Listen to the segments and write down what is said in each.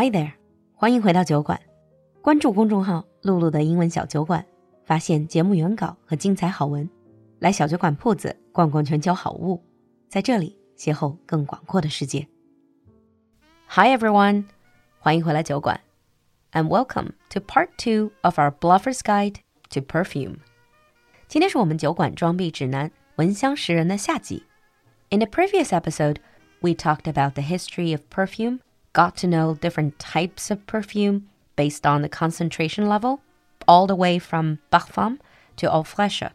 Hi there，欢迎回到酒馆，关注公众号“璐璐的英文小酒馆”，发现节目原稿和精彩好文。来小酒馆铺子逛逛全球好物，在这里邂逅更广阔的世界。Hi everyone，欢迎回来酒馆，and welcome to Part Two of our Bluffer's Guide to Perfume。今天是我们酒馆装逼指南闻香识人的下集。In the previous episode, we talked about the history of perfume got to know different types of perfume based on the concentration level, all the way from parfum to eau fraîche.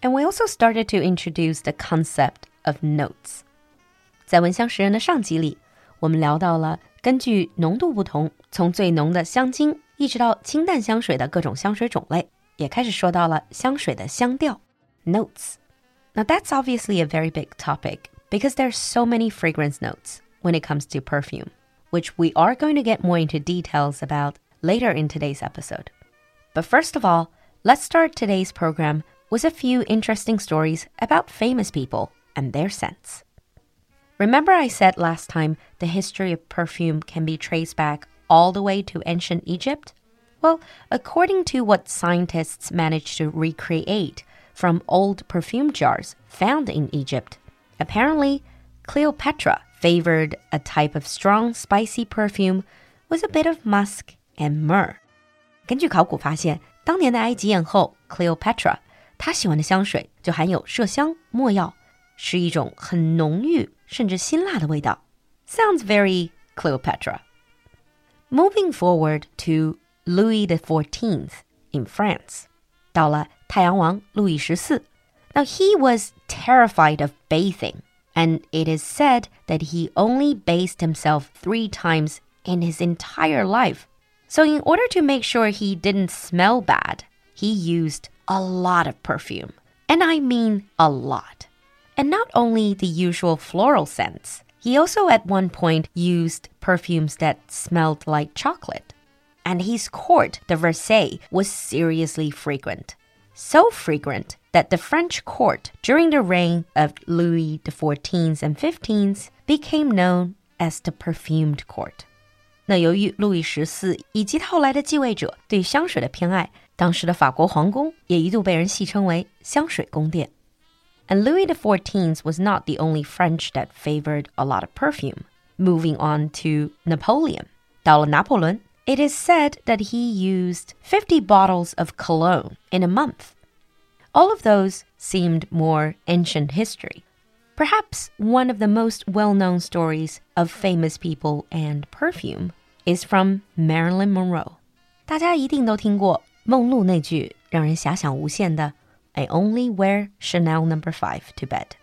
And we also started to introduce the concept of notes. 在闻香识人的上集里，我们聊到了根据浓度不同，从最浓的香精一直到清淡香水的各种香水种类，也开始说到了香水的香调 notes。Now that's obviously a very big topic because there's so many fragrance notes when it comes to perfume, which we are going to get more into details about later in today's episode. But first of all, let's start today's program with a few interesting stories about famous people and their scents. Remember, I said last time the history of perfume can be traced back all the way to ancient Egypt? Well, according to what scientists managed to recreate from old perfume jars found in Egypt, apparently Cleopatra favored a type of strong, spicy perfume with a bit of musk and myrrh. 根据考古发现，当年的埃及艳后 Cleopatra 她喜欢的香水就含有麝香、没药，是一种很浓郁甚至辛辣的味道。Sounds very Cleopatra. Moving forward to Louis XIV in France. 到了太阳王路易十四。Now he was terrified of bathing, and it is said that he only bathed himself three times in his entire life. So in order to make sure he didn't smell bad, he used a lot of perfume. And I mean a lot. And not only the usual floral scents, he also at one point used perfumes that smelled like chocolate. And his court, the Versailles, was seriously fragrant. So fragrant that the French court during the reign of Louis XIV and XV became known as the perfumed court. 那由于路易十四以及后来的继位者对香水的偏爱，当时的法国皇宫也一度被人戏称为香水宫殿。And Louis XIV was not the only French that favored a lot of perfume. Moving on to Napoleon. 到了拿破仑 it is said that he used 50 bottles of cologne in a month. All of those seemed more ancient history. Perhaps one of the most well known stories of famous people and perfume is from Marilyn Monroe. 大家一定都听过梦露那句让人遐想无限的 I only wear Chanel number 5 to bed.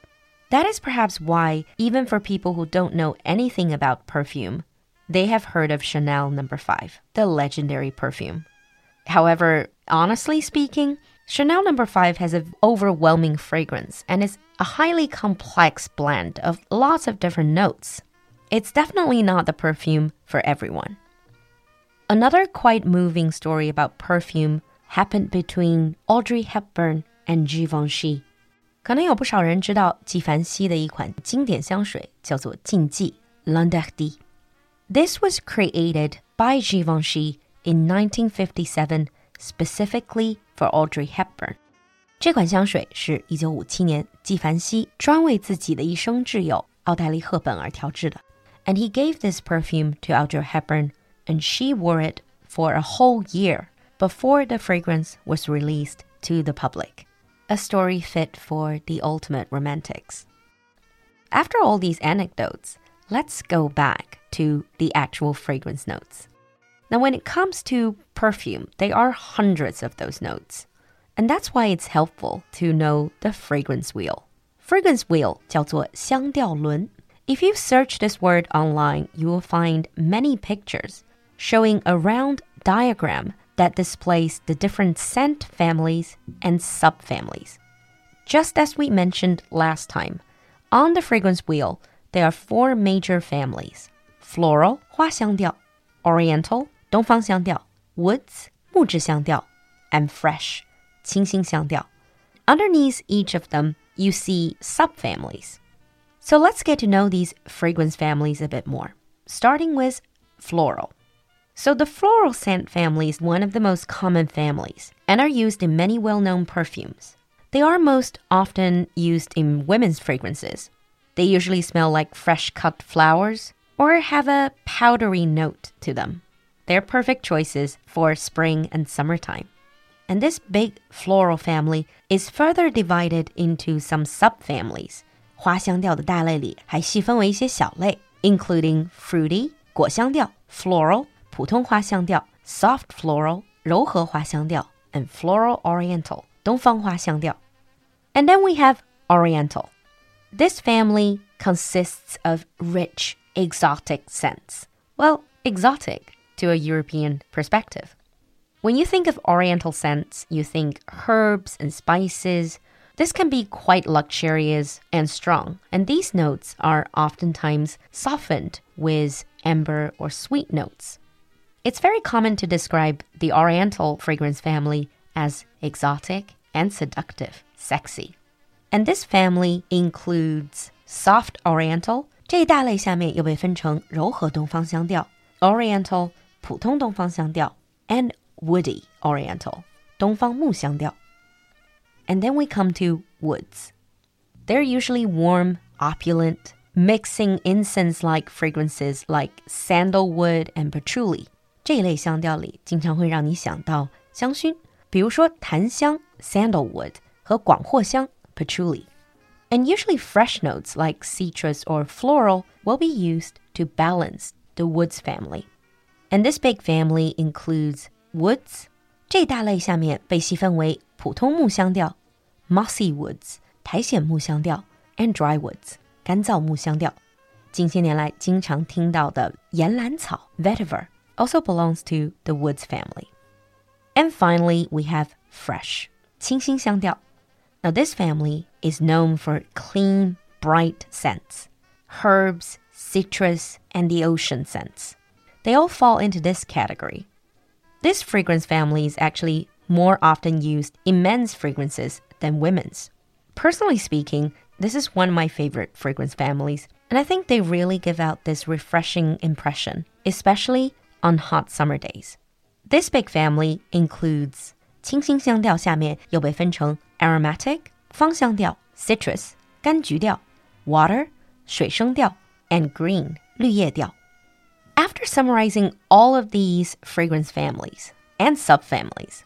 That is perhaps why even for people who don't know anything about perfume, they have heard of Chanel number 5, the legendary perfume. However, honestly speaking, Chanel number no. 5 has an overwhelming fragrance and is a highly complex blend of lots of different notes. It's definitely not the perfume for everyone. Another quite moving story about perfume happened between Audrey Hepburn and Givenchy. 可能有不少人知道纪梵希的一款经典香水叫做禁忌 L'Interdit. This was created by Givenchy in 1957 specifically for Audrey Hepburn. 这款香水是一九五七年纪梵希专为自己的一生挚友奥黛丽·赫本而调制的。And he gave this perfume to Audrey Hepburn, and she wore it for a whole year before the fragrance was released to the public. A story fit for the ultimate romantics. After all these anecdotes, let's go back to the actual fragrance notes. Now, when it comes to perfume, there are hundreds of those notes. And that's why it's helpful to know the fragrance wheel. Fragrance wheel 叫做香调轮. If you search this word online, you will find many pictures showing a round diagram that displays the different scent families and subfamilies. Just as we mentioned last time, on the fragrance wheel, there are four major families floral 花香调，oriental 东方香调，woods 木质香调，and fresh 清新香调。Underneath each of them, you see subfamilies. So let's get to know these fragrance families a bit more. Starting with floral. So the floral scent family is one of the most common families and are used in many well-known perfumes. They are most often used in women's fragrances. They usually smell like fresh cut flowers or have a powdery note to them. They're perfect choices for spring and summertime. And this big floral family is further divided into some subfamilies. 花香调的大类里还细分为一些小类，including fruity 果香调、floral 普通花香调、soft floral 柔和花香调 and floral oriental 东方花香调。And then we have oriental. This family consists of rich exotic scents. Well, exotic to a European perspective. When you think of Oriental scents, you think herbs and spices. This can be quite luxurious and strong, and these notes are oftentimes softened with amber or sweet notes. It's very common to describe the Oriental fragrance family as exotic and seductive, sexy. And this family includes soft Oriental 这一大类下面又被分成柔和东方香调 Oriental 普通东方香调 and woody Oriental 东方木香调。And then we come to woods. They're usually warm, opulent, mixing incense-like fragrances like sandalwood and patchouli. 这一类香调里经常会让你想到香薰，比如说檀香 sandalwood 和广藿香 patchouli. And usually fresh notes like citrus or floral will be used to balance the woods family. And this big family includes woods 这大类下面被细分为普通木香调 mossy woods 苔藓木香调 and dry woods 干燥木香调。近些年来经常听到的岩兰草 vetiver also belongs to the woods family. And finally, we have fresh 清新香调。Now this family is known for clean, bright scents, herbs, citrus, and the ocean scents. They all fall into this category. This fragrance family is actually more often used in men's fragrances than women's. Personally speaking, this is one of my favorite fragrance families, and I think they really give out this refreshing impression, especially on hot summer days. This big family includes 清新香调下面又被分成 aromatic 芳香调、citrus 柑橘调、water 水生调 and green 绿叶调。 after summarizing all of these fragrance families and subfamilies,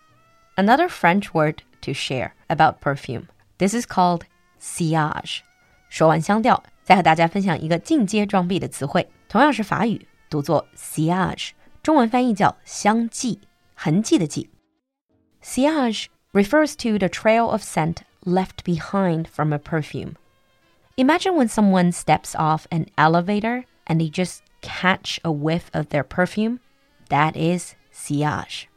another French word to share about perfume. This is called sillage. 说完香调，再和大家分享一个进阶装逼的词汇，同样是法语，读作 sillage，中文翻译叫香迹，痕迹的迹。Sillage refers to the trail of scent left behind from a perfume. Imagine when someone steps off an elevator and they just catch a whiff of their perfume, that is sillage.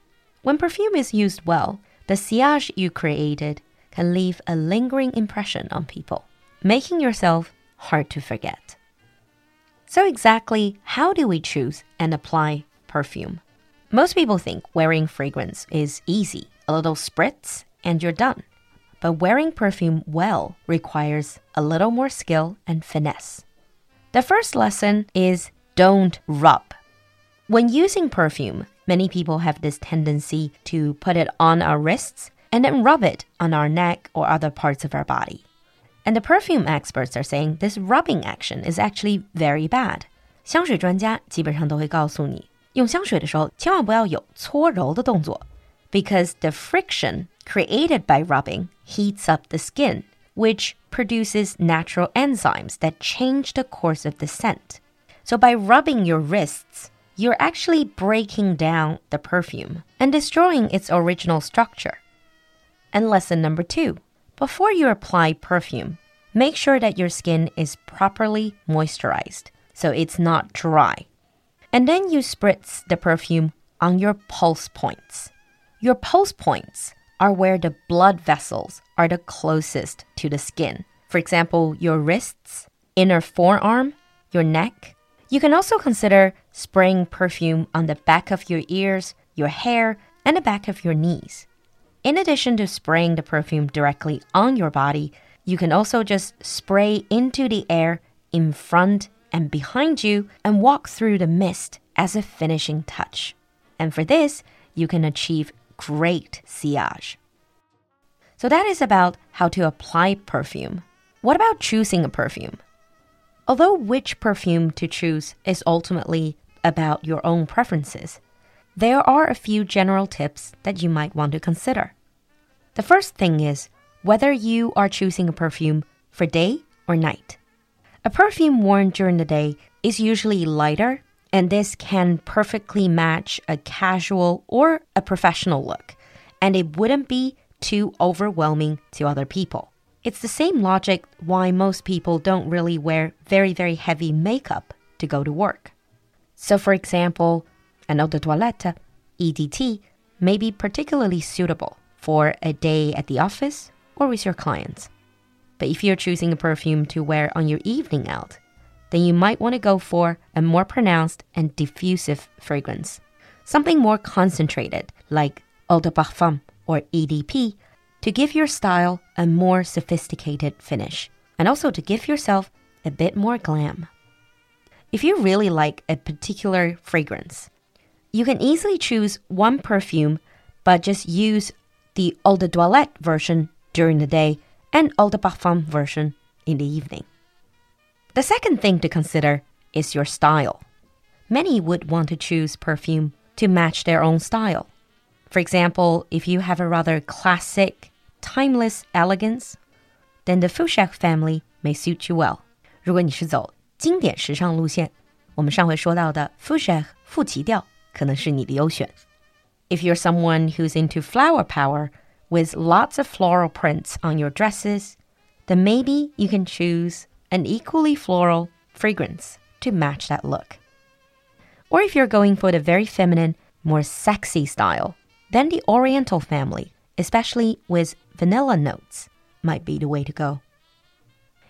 When perfume is used well, the sillage you created can leave a lingering impression on people, making yourself hard to forget. So, exactly how do we choose and apply perfume? Most people think wearing fragrance is easy, a little spritz, and you're done. But wearing perfume well requires a little more skill and finesse. The first lesson is don't rub. When using perfume, many people have this tendency to put it on our wrists and then rub it on our neck or other parts of our body. And the perfume experts are saying this rubbing action is actually very bad. 香水专家基本上都会告诉你，用香水的时候千万不要有搓揉的动作，because the friction created by rubbing heats up the skin, which produces natural enzymes that change the course of the scent. So by rubbing your wrists, you're actually breaking down the perfume and destroying its original structure. And lesson number two before you apply perfume, make sure that your skin is properly moisturized so it's not dry. And then you spritz the perfume on your pulse points. Your pulse points are where the blood vessels are the closest to the skin. For example, your wrists, inner forearm, your neck, you can also consider spraying perfume on the back of your ears, your hair, and the back of your knees. In addition to spraying the perfume directly on your body, you can also just spray into the air in front and behind you and walk through the mist as a finishing touch. And for this, you can achieve great sillage. So that is about how to apply perfume. What about choosing a perfume? Although which perfume to choose is ultimately about your own preferences, there are a few general tips that you might want to consider. The first thing is whether you are choosing a perfume for day or night. A perfume worn during the day is usually lighter, and this can perfectly match a casual or a professional look, and it wouldn't be too overwhelming to other people. It's the same logic why most people don't really wear very, very heavy makeup to go to work. So, for example, an eau de toilette, EDT, may be particularly suitable for a day at the office or with your clients. But if you're choosing a perfume to wear on your evening out, then you might want to go for a more pronounced and diffusive fragrance. Something more concentrated, like Eau de Parfum or EDP, to give your style a more sophisticated finish, and also to give yourself a bit more glam. If you really like a particular fragrance, you can easily choose one perfume, but just use the Eau de Toilette version during the day and Eau de Parfum version in the evening. The second thing to consider is your style. Many would want to choose perfume to match their own style. For example, if you have a rather classic, timeless elegance, then the Fouché family may suit you well. 如果你是走经典时尚路线，我们上回说到的 Fouché 复奇调可能是你的优选。If you're someone who's into flower power with lots of floral prints on your dresses, then maybe you can choose an equally floral fragrance to match that look. Or if you're going for the very feminine, more sexy style, then the Oriental family, especially with vanilla notes, might be the way to go.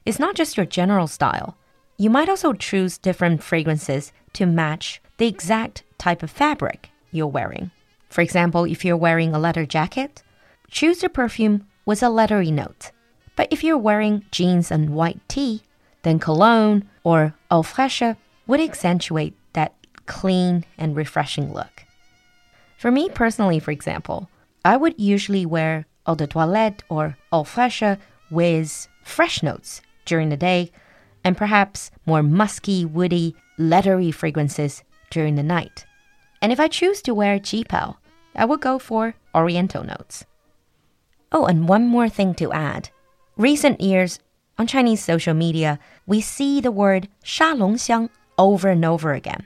It's not just your general style. You might also choose different fragrances to match the exact type of fabric you're wearing. For example, if you're wearing a leather jacket, choose a perfume with a leathery note. But if you're wearing jeans and white tee, then cologne or eau fraîche would accentuate that clean and refreshing look. For me personally, for example, I would usually wear eau de toilette, or eau fraiche with fresh notes during the day, and perhaps more musky, woody, leathery fragrances during the night. And if I choose to wear qipao, I would go for oriental notes. Oh, and one more thing to add. Recent years, on Chinese social media, we see the word sha long xiang over and over again.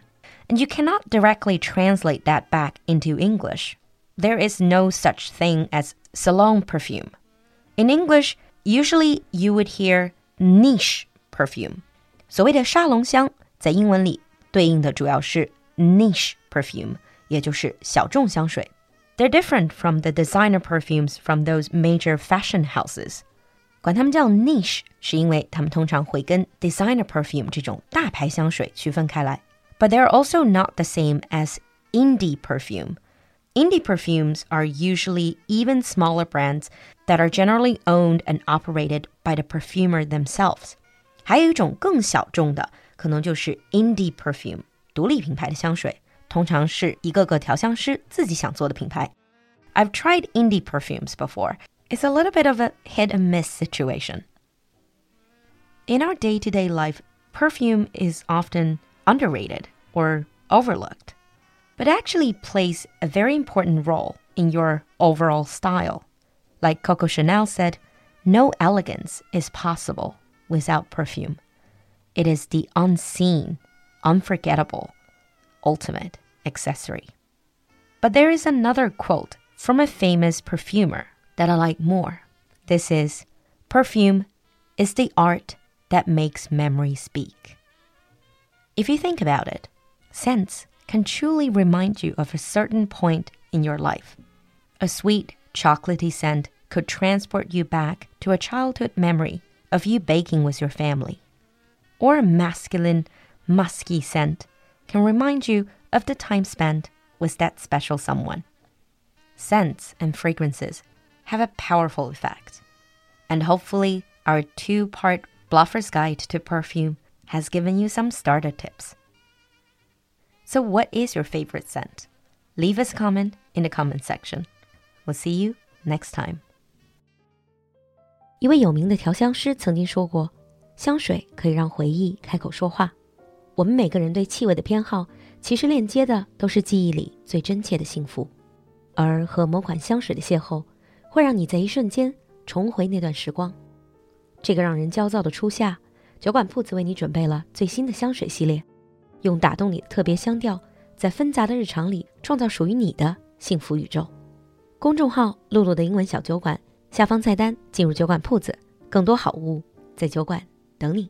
And you cannot directly translate that back into English. There is no such thing as salon perfume. In English, usually you would hear niche perfume. 所谓的沙龙香在英文里对应的主要是 niche perfume，也就是小众香水。They're different from the designer perfumes from those major fashion houses. 管它们叫 niche，是因为它们通常会跟 designer perfume 这种大牌香水区分开来。But they're also not the same as indie perfume. Indie perfumes are usually even smaller brands that are generally owned and operated by the perfumer themselves. 还有一种更小众的，可能就是 indie perfume，独立品牌的香水，通常是一个个调香师自己想做的品牌。I've tried indie perfumes before, it's a little bit of a hit and miss situation. In our day to day life, perfume is often underrated or overlooked, but actually plays a very important role in your overall style. Like Coco Chanel said, no elegance is possible without perfume. It is the unseen, unforgettable, ultimate accessory. But there is another quote from a famous perfumer that I like more. This is perfume is the art that makes memory speak. If you think about it, scents can truly remind you of a certain point in your life. A sweet, chocolatey scent could transport you back to a childhood memory of you baking with your family. Or a masculine, musky scent can remind you of the time spent with that special someone. Scents and fragrances have a powerful effect. And hopefully, our two part Bluffer's Guide to Perfume has given you some starter tips. So, what is your favorite scent? Leave us a comment in the comment section. We'll see you next time. 一位有名的调香师曾经说过：“香水可以让回忆开口说话。”我们每个人对气味的偏好，其实链接的都是记忆里最真切的幸福。而和某款香水的邂逅，会让你在一瞬间重回那段时光。这个让人焦躁的初夏，酒馆铺子为你准备了最新的香水系列，用打动你的特别香调，在纷杂的日常里创造属于你的幸福宇宙。公众号“露露的英文小酒馆”下方菜单进入酒馆铺子，更多好物在酒馆等你。